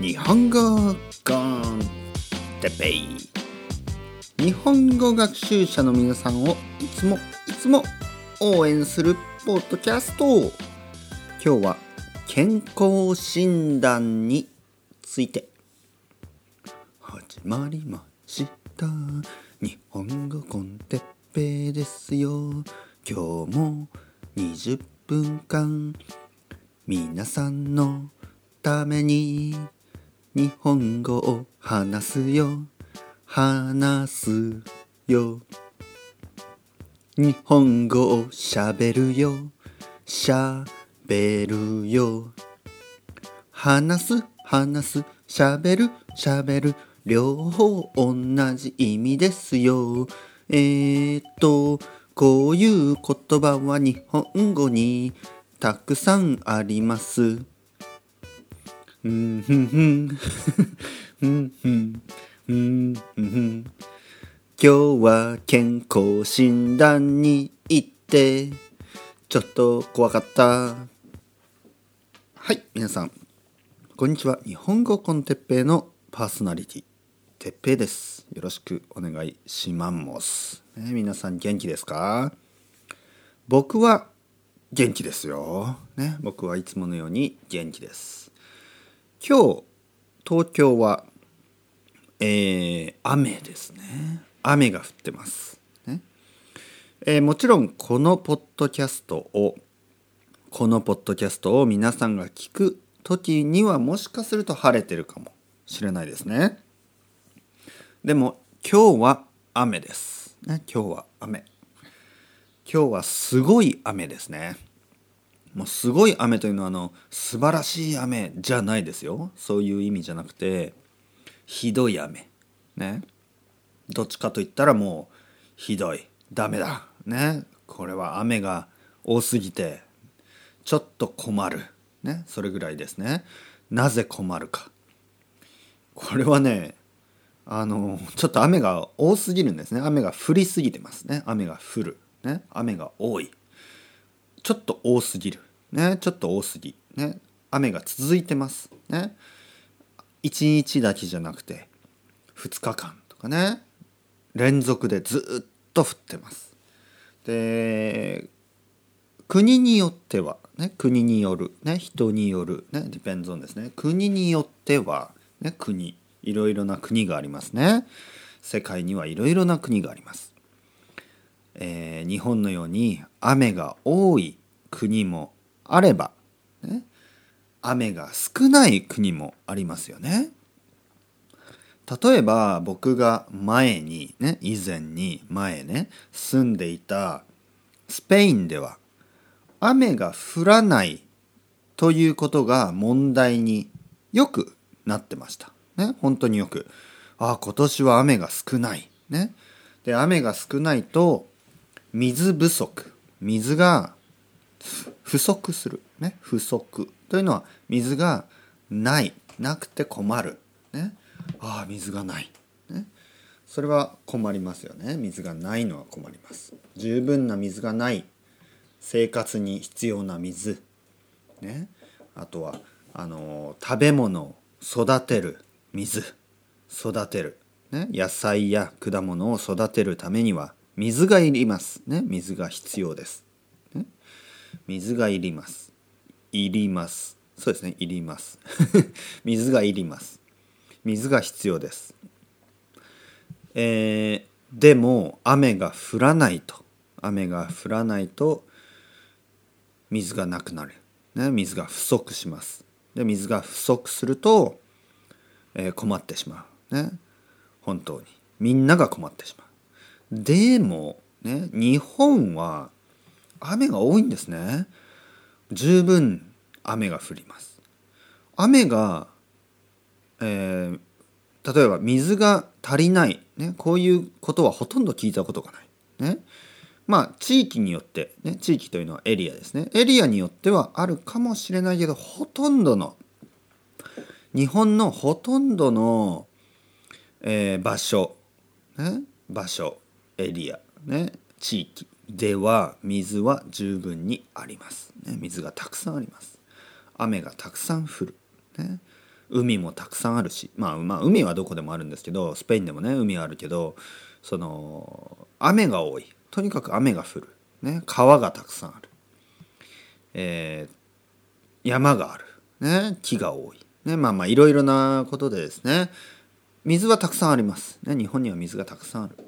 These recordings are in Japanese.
日本語日本語学習者の皆さんをいつもいつも応援するポッドキャスト今日は健康診断について。始まりました。日本語コンテッペイですよ。今日も20分間。皆さんのために日本語を話すよ。話すよ。日本語をしゃべるよ。しゃべるよ。話す話す。しゃべるしゃべる。両方同じ意味ですよ。えー、っとこういう言葉は日本語にたくさんあります。うんふんふんふん。ふんふんふん今日は健康診断に行ってちょっと怖かった。はい皆さんこんにちは。日本語コンテッペイのパーソナリティてっぺいです。よろしくお願いします、ね、皆さん元気ですか？僕は元気ですよ。ね、僕はいつものように元気です。今日東京は、えー、雨ですね。雨が降ってます。ねえーもちろんこのポッドキャストをこのポッドキャストを皆さんが聞く時にはもしかすると晴れてるかもしれないですね。でも今日は雨です。ね、今日は雨。今日はすごい雨ですね。もうすごい雨というのはあの素晴らしい雨じゃないですよ。そういう意味じゃなくてひどい雨。ね。どっちかと言ったらもうひどい。ダメだ。ね。これは雨が多すぎてちょっと困る。ね。それぐらいですね。なぜ困るか。これはね、あのちょっと雨が多すぎるんですね雨が降りすぎてますね雨が降る、ね、雨が多いちょっと多すぎる、ね、ちょっと多すぎ、ね、雨が続いてます。ね。1日だけじゃなくて2日間とかね。連続でずっと降ってます。で国によっては、ね、国による、ね、人による、ね、depends on ですね。国によっては、ね、国。いろいろな国がありますね。世界にはいろいろな国があります。えー日本のように雨が多い国もあれば、ね、雨が少ない国もありますよね。例えば僕が前にね以前に前ね住んでいたスペインでは雨が降らないということが問題によくなってました。ね、本当によく。ああ、今年は雨が少ない。ね。で、雨が少ないと、水不足。水が不足する。ね。不足。というのは、水がない。なくて困る。ね。ああ、水がない。ね。それは困りますよね。水がないのは困ります。十分な水がない。生活に必要な水。ね。あとは、あの食べ物を育てる水育てる、ね、野菜や果物を育てるためには水がいります、ね、水が必要です、ね、水がいります。いります。そうですね。いります。水がいります。水が必要です。えーでも雨が降らないと。雨が降らないと水がなくなる、ね、水が不足します。で水が不足すると、えー困ってしまう。ね。本当に。みんなが困ってしまう。でもね日本は雨が多いんですね。十分雨が降ります。雨が、えー例えば水が足りない、ね、こういうことはほとんど聞いたことがない、ね、まあ地域によって、ね、地域というのはエリアですね。エリアによってはあるかもしれないけどほとんどの日本のほとんどの、えー場所、ね、場所エリア、ね、地域。では水は十分にあります、ね、水がたくさんあります。雨がたくさん降る、ね、海もたくさんあるし、まあ、まあ海はどこでもあるんですけどスペインでもね海はあるけどその雨が多い。とにかく雨が降る、ね、川がたくさんある、えー、山がある、ね、木が多い、ね、まあまあいろいろなことでですね。水はたくさんあります、ね、日本には水がたくさんある。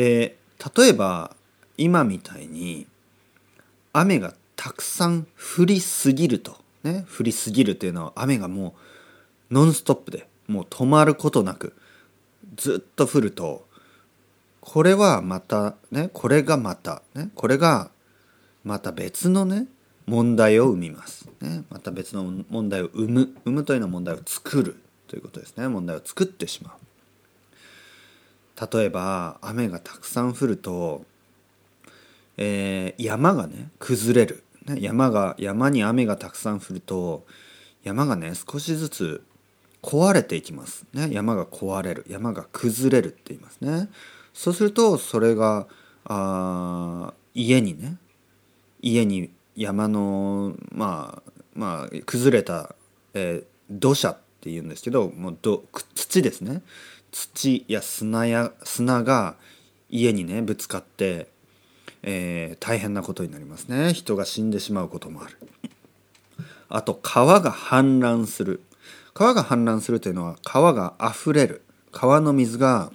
で例えば今みたいに雨がたくさん降りすぎると。ね降りすぎるというのは雨がもうノンストップでもう止まることなくずっと降るとこれはまたねこれがまたねこれがまた別のね問題を生みます、ね、また別の問題を生む生むというのは問題を作るということですね。問題を作ってしまう。例えば雨がたくさん降ると、えー、山がね崩れる、ね、山が山に雨がたくさん降ると山がね少しずつ壊れていきます、ね、山が壊れる。山が崩れるって言いますね。そうするとそれがあ家にね家に山のまあまあ崩れた、えー、土砂っていうんですけどもうど土ですね。土や砂や砂が家にねぶつかって、えー、大変なことになりますね。人が死んでしまうこともある。あと川が氾濫する。川が氾濫するというのは川が溢れる。川の水が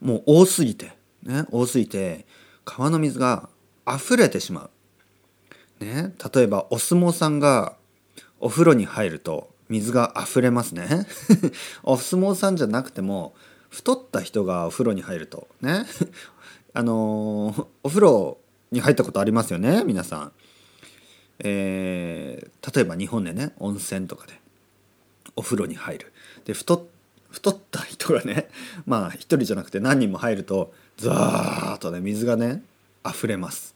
もう多すぎてね多すぎて川の水が溢れてしまう、ね、例えばお相撲さんがお風呂に入ると水が溢れますね お相撲さんじゃなくても太った人がお風呂に入るとね あのー、お風呂に入ったことありますよね皆さん。えー、例えば日本でね温泉とかでお風呂に入るで太った人がね まあ一人じゃなくて何人も入るとザーッとね水がね溢れます。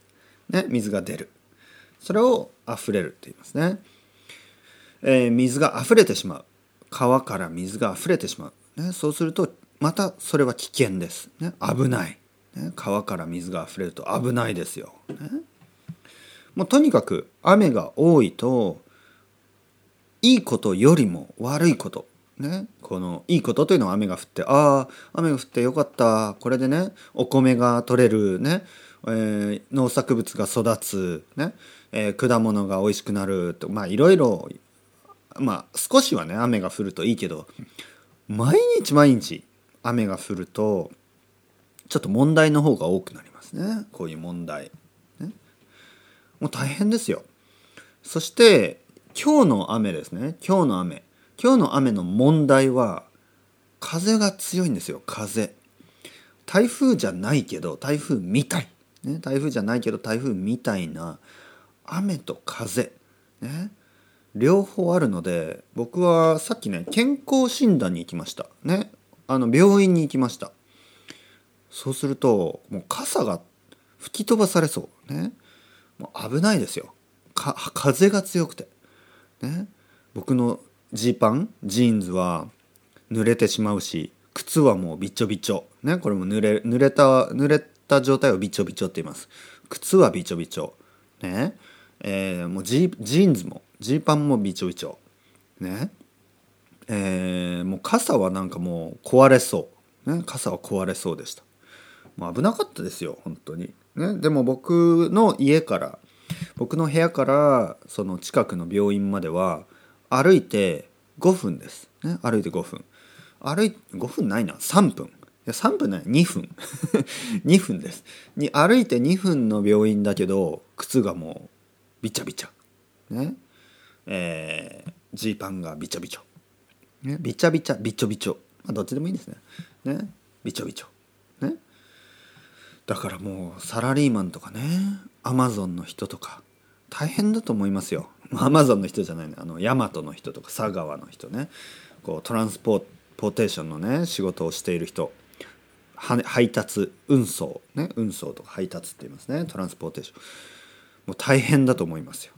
ね水が出る。それを溢れるって言いますね。えー、水が溢れてしまう。川から水が溢れてしまう、ね、そうするとまたそれは危険です、ね、危ない、ね、川から水が溢れると危ないですよ、ね、もうとにかく雨が多いといいことよりも悪いこと。ね、このいいことというのは雨が降ってああ雨が降ってよかった。これでねお米が取れる。ね、えー、農作物が育つ。ね、えー、果物が美味しくなる。とまあいろいろまあ少しはね雨が降るといいけど毎日毎日雨が降るとちょっと問題の方が多くなりますね。こういう問題、ね、もう大変ですよ。そして今日の雨ですね。今日の雨。今日の雨の問題は風が強いんですよ。風。台風じゃないけど台風みたい、ね、台風じゃないけど台風みたいな雨と風。ね。両方あるので僕はさっきね健康診断に行きました。ね。あの病院に行きました。そうするともう傘が吹き飛ばされそう。ね。もう危ないですよ。か風が強くて。ね。僕のジーパンジーンズは濡れてしまうし靴はもうびちょびちょ。ね。これも濡れ濡れた濡れた状態をびちょびちょって言います。靴はびちょびちょ。ね。えー、もうジーンズもジーパンもびちょびちょ。ね。えー、もう傘はなんかもう壊れそう、ね、傘は壊れそうでした。もう危なかったですよ本当に。ね。でも僕の家から僕の部屋からその近くの病院までは歩いて5分です、ね、歩いて5分。歩い5分ないな。3分。いや3分ない2分。2分です。に歩いて2分の病院だけど靴がもうびちゃびちゃ。ね。えー、ジーパンがびちょびちょ、ね、びちゃびちゃびちょびちょ、まあ、どっちでもいいんですね。ね。びちょびちょ。ね。だからもうサラリーマンとかね。アマゾンの人とか。大変だと思いますよ。アマゾンの人じゃないね。あのヤマトの人とか佐川の人ね。こうトランスポーテーションのね仕事をしている人。配達運送。ね。運送とか配達って言いますね。トランスポーテーション。もう大変だと思いますよ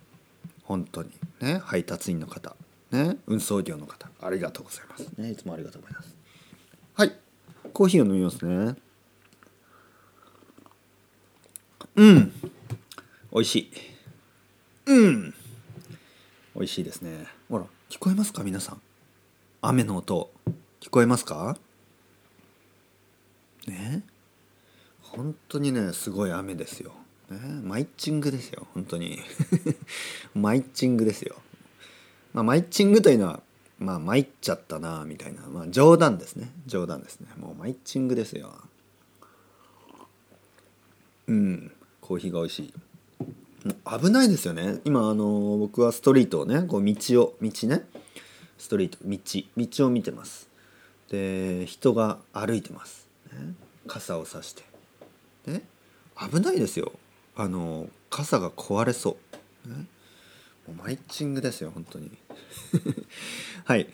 本当にね配達員の方ね運送業の方ありがとうございます。ねいつもありがとうございます。はいコーヒーを飲みますね。うん。美味しい。うん。美味しいですね。ほら聞こえますか？皆さん。雨の音。聞こえますか？ね。本当にねすごい雨ですよ、マイチングですよ本当に。マイチングですよ、まあ、マイチングというのはまあ参っちゃったなみたいな、まあ、冗談ですね。冗談ですね。もうマイチングですよ。うんコーヒーが美味しい。危ないですよね。今あの僕はストリートをねこう道を道ね。ストリート道道を見てます。で人が歩いてます、ね、傘を差して。ね危ないですよ。あの傘が壊れそう、もうマイチングですよ本当に。はい。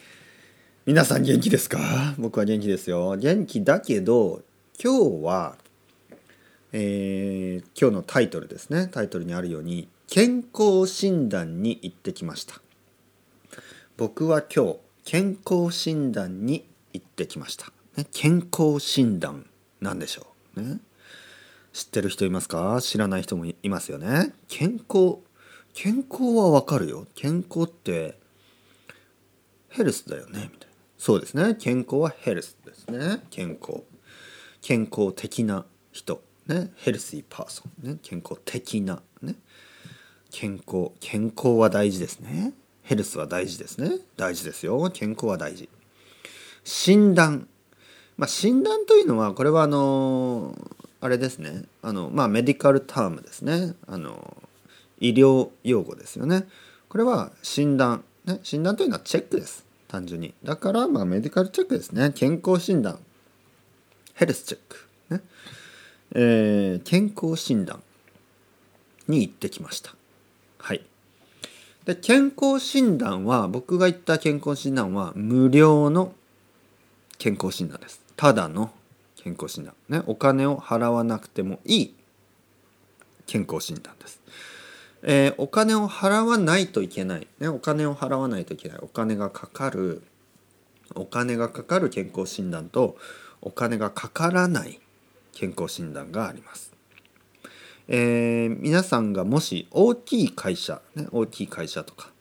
皆さん元気ですか？僕は元気ですよ。元気だけど今日はえー、今日のタイトルですね。タイトルにあるように健康診断に行ってきました。僕は今日健康診断に行ってきました、ね、健康診断なんでしょう。ね？知ってる人いますか？知らない人もいますよね。健康健康はわかるよ。健康ってヘルスだよねみたいな。そうですね。健康はヘルスですね。健康。健康的な人。ね。ヘルシーパーソン。ね。健康的なね。健康。健康は大事ですね。ヘルスは大事ですね。大事ですよ。健康は大事。診断。まあ診断というのはこれはあのあれですね。あのまあメディカルタームですね。あの医療用語ですよね。これは診断、ね、診断というのはチェックです。単純に。だからまあメディカルチェックですね。健康診断。ヘルスチェック。ね。えー、健康診断。に行ってきました。はい。で健康診断は僕が行った健康診断は無料の健康診断です。ただの健康診断。ねお金を払わなくてもいい健康診断です、えー、お金を払わないといけない、ね、お金を払わないといけない。お金がかかる。お金がかかる健康診断とお金がかからない健康診断があります。えー、皆さんがもし大きい会社、ね、大きい会社とか、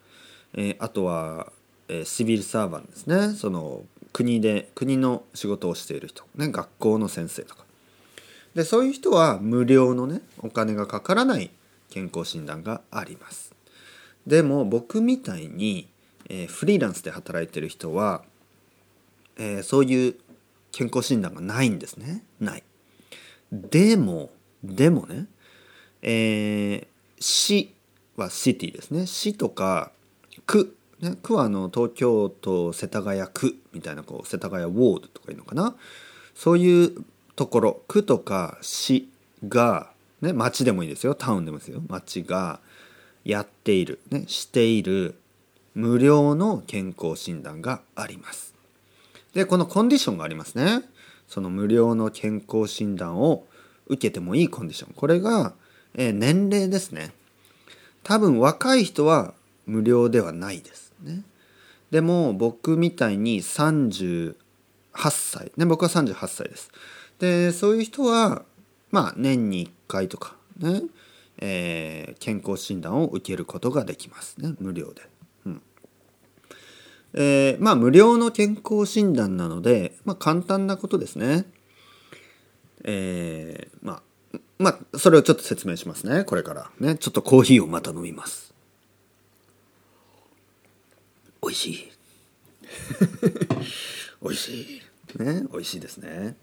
えー、あとは、えー、シビルサーバーですね。その国で国の仕事をしている人、ね、学校の先生とか。でそういう人は無料のねお金がかからない健康診断があります。でも僕みたいに、えー、フリーランスで働いてる人は、えー、そういう健康診断がないんですね。ない。でもでもねえー、市はシティですね。市とか区ね、区はあの東京都世田谷区みたいなこう世田谷ウォードとかいうのかなそういうところ区とか市が、ね、町でもいいですよタウンでもいいですよ町がやっている、ね、している無料の健康診断があります。でこのコンディションがありますね。その無料の健康診断を受けてもいいコンディションこれが、えー、年齢ですね。多分若い人は無料ではないです。ね。でも僕みたいに38歳、ね、僕は38歳です。でそういう人はまあ年に1回とかね、えー、健康診断を受けることができますね無料で。うんえー、まあ無料の健康診断なので、まあ、簡単なことですね。えー、まあまあそれをちょっと説明しますねこれからねちょっとコーヒーをまた飲みます。美味しい。美味しい。ね？美味しいですね。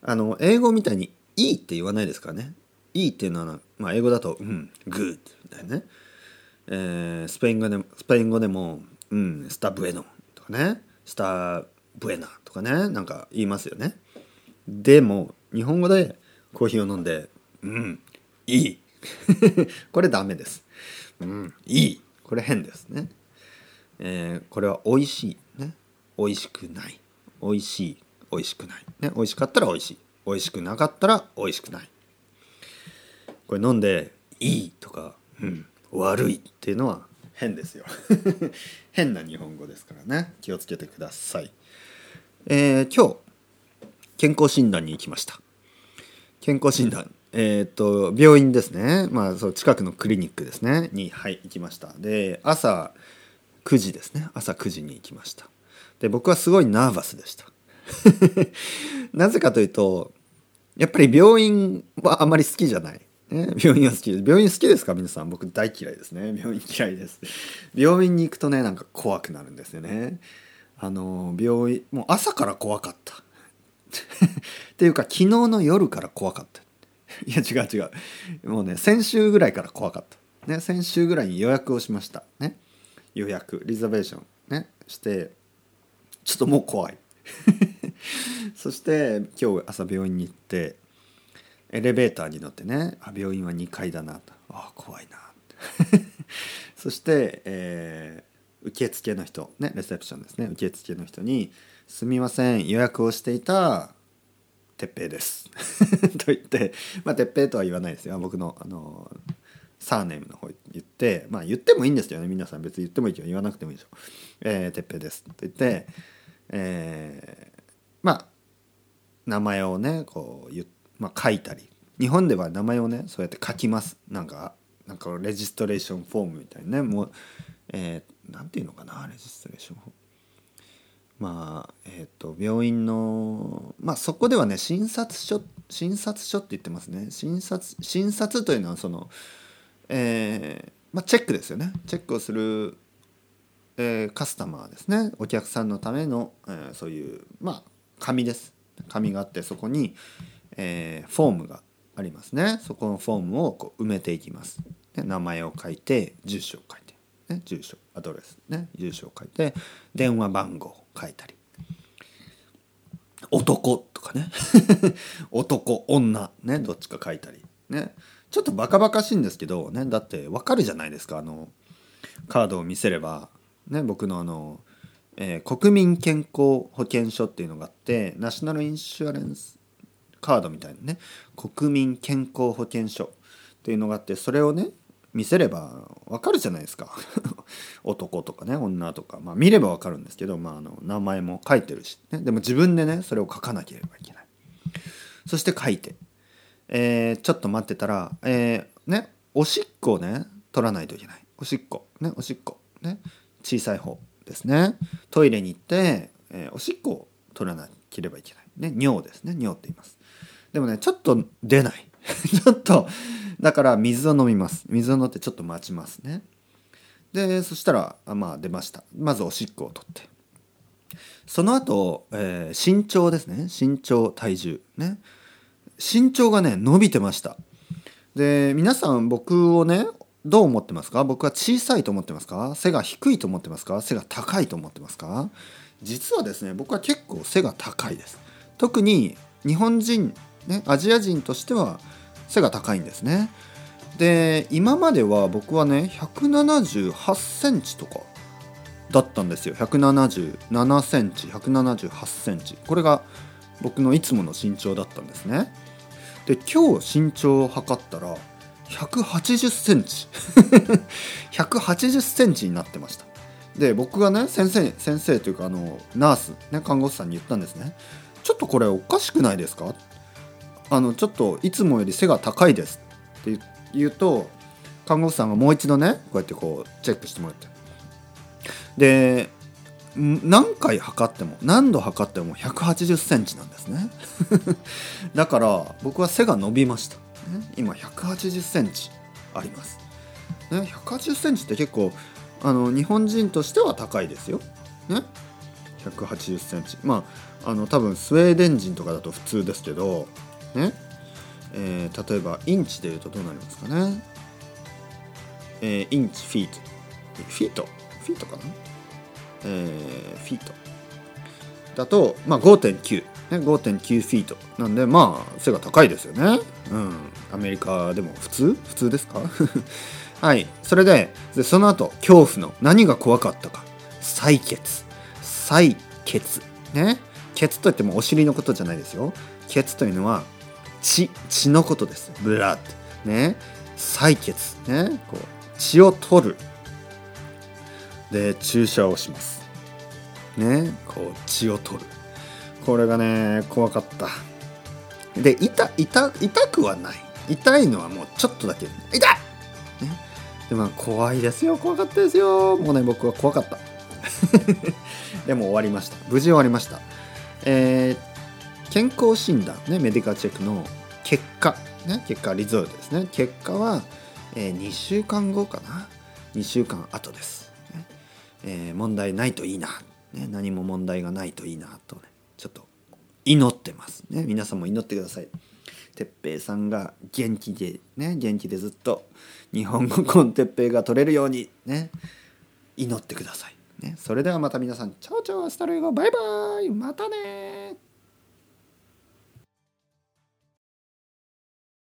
あの英語みたいに「いい」って言わないですからね「いい」っていうのは、まあ、英語だと「うん good」みたいなね、えー、スペイン語でスペイン語でも「うん está bueno」とかね「está buena」とかね。なんか言いますよね。でも日本語でコーヒーを飲んで「うんいい」これダメです。うん、いい。これ変ですね。えー、これは美味しい。ね。美味しくない。美味しい。美味しくない。ね。美味しかったら美味しい。美味しくなかったら美味しくない。これ飲んでいいとか、うん、悪いっていうのは変ですよ。変な日本語ですからね。気をつけてください。えー、今日、健康診断に行きました。健康診断。えー、っと病院ですね、まあ、そう近くのクリニックですね。に、はい、行きました。で朝9時ですね。朝9時に行きました。で僕はすごいナーバスでした。なぜかというとやっぱり病院はあまり好きじゃない、ね、病院は好きです。病院好きですか？皆さん。僕大嫌いですね。病院嫌いです。病院に行くとねなんか怖くなるんですよね。あの病院もう朝から怖かった。っていうか昨日の夜から怖かった。いや違う違う。もうね先週ぐらいから怖かった。ね先週ぐらいに予約をしました。ね。予約リザベーション。ね。してちょっともう怖い。そして今日朝病院に行ってエレベーターに乗ってねあ病院は2階だなと。あ怖いな。そして、えー、受付の人。ねレセプションですね。受付の人に「すみません予約をしていた鉄平です」と言ってまあ鉄平とは言わないですよ。僕のあのサーネームの方言ってまあ言ってもいいんですよね。皆さん別に言ってもいいけど言わなくてもいいでしょ「えー、鉄平です」と言ってえー、まあ名前をねこう言、まあ、書いたり。日本では名前をねそうやって書きます。なんかなんかレジストレーションフォームみたいなね。もう、えー、なんていうのかなレジストレーションフォーム。まあえ、ー、と病院のまあそこではね診察書診察書って言ってますね。診察診察というのはそのえー、まあチェックですよね。チェックをするえー、カスタマーですね。お客さんのための、えー、そういうまあ紙です。紙があってそこに、えー、フォームがありますね。そこのフォームをこう埋めていきます。で名前を書いて住所を書いて、ね、住所アドレスね住所を書いて電話番号。書いたり。男とかね。男女ねどっちか書いたり。ね。ちょっとバカバカしいんですけどねだってわかるじゃないですか。あのカードを見せれば。ね、僕のあの、えー、国民健康保険証っていうのがあってナショナルインシュアレンスカードみたいなね。国民健康保険証っていうのがあってそれをね見せればわかるじゃないですか。男とかね女とか、まあ、見ればわかるんですけど、まあ、あの名前も書いてるし、ね、でも自分でねそれを書かなければいけない。そして書いて、えー、ちょっと待ってたら、えー、ねおしっこをね取らないといけない。おしっこ。ねおしっこ。ね小さい方ですね。トイレに行って、えー、おしっこを取らなければいけない、ね、尿ですね。尿って言います。でもねちょっと出ない。ちょっとだから水を飲みます。水を飲ってちょっと待ちますね。でそしたらあまあ出ました。まずおしっこを取って。その後、えー、身長ですね。身長体重ね。身長がね伸びてました。で皆さん僕をねどう思ってますか？僕は小さいと思ってますか？背が低いと思ってますか？背が高いと思ってますか？実はですね僕は結構背が高いです。特に日本人ねアジア人としては背が高いんですね。で今までは僕はね178センチとかだったんですよ。177センチ178センチ。これが僕のいつもの身長だったんですね。で今日身長を測ったら180センチ。180センチになってました。で僕がね先生先生というかあのナース、ね、看護師さんに言ったんですねちょっとこれおかしくないですか？あのちょっといつもより背が高いですって言うと看護師さんがもう一度ねこうやってこうチェックしてもらって。で何回測っても何度測っても180センチなんですね。だから僕は背が伸びました。今180センチあります、ね、180センチって結構あの日本人としては高いですよ、ね、180センチ。まああの多分スウェーデン人とかだと普通ですけどね。えー、例えばインチでいうとどうなりますかね、えー、インチフィート。フィート？フィートかな、えー、フィート。だと、まあ、5.9ね、5.9フィート。なんでまあ背が高いですよね。うん。アメリカでも普通？普通ですか？はい。それででその後恐怖の何が怖かったか。採血。採血。ね。血といってもお尻のことじゃないですよ。血というのは血血のことです。ブラッドね。採血。ね。こう血を取る。で注射をします。ね。こう血を取る。これがね怖かった。で痛痛痛くはない。痛いのはもうちょっとだけ。痛い、ね、でも怖いですよ。怖かったですよ。もうね僕は怖かった。でも終わりました。無事終わりました。えー、健康診断ねメディカチェックの結果ね結果リゾルトですね。結果は、えー、2週間後かな。2週間後です、ね。えー、問題ないといいな、ね、何も問題がないといいなとねちょっと祈ってますね。皆さんも祈ってください。哲平さんが元気でね元気でずっと日本語コンテッペイが取れるようにね祈ってください、ね、それではまた皆さんチャオチャオアスタルエゴバイバイ。またね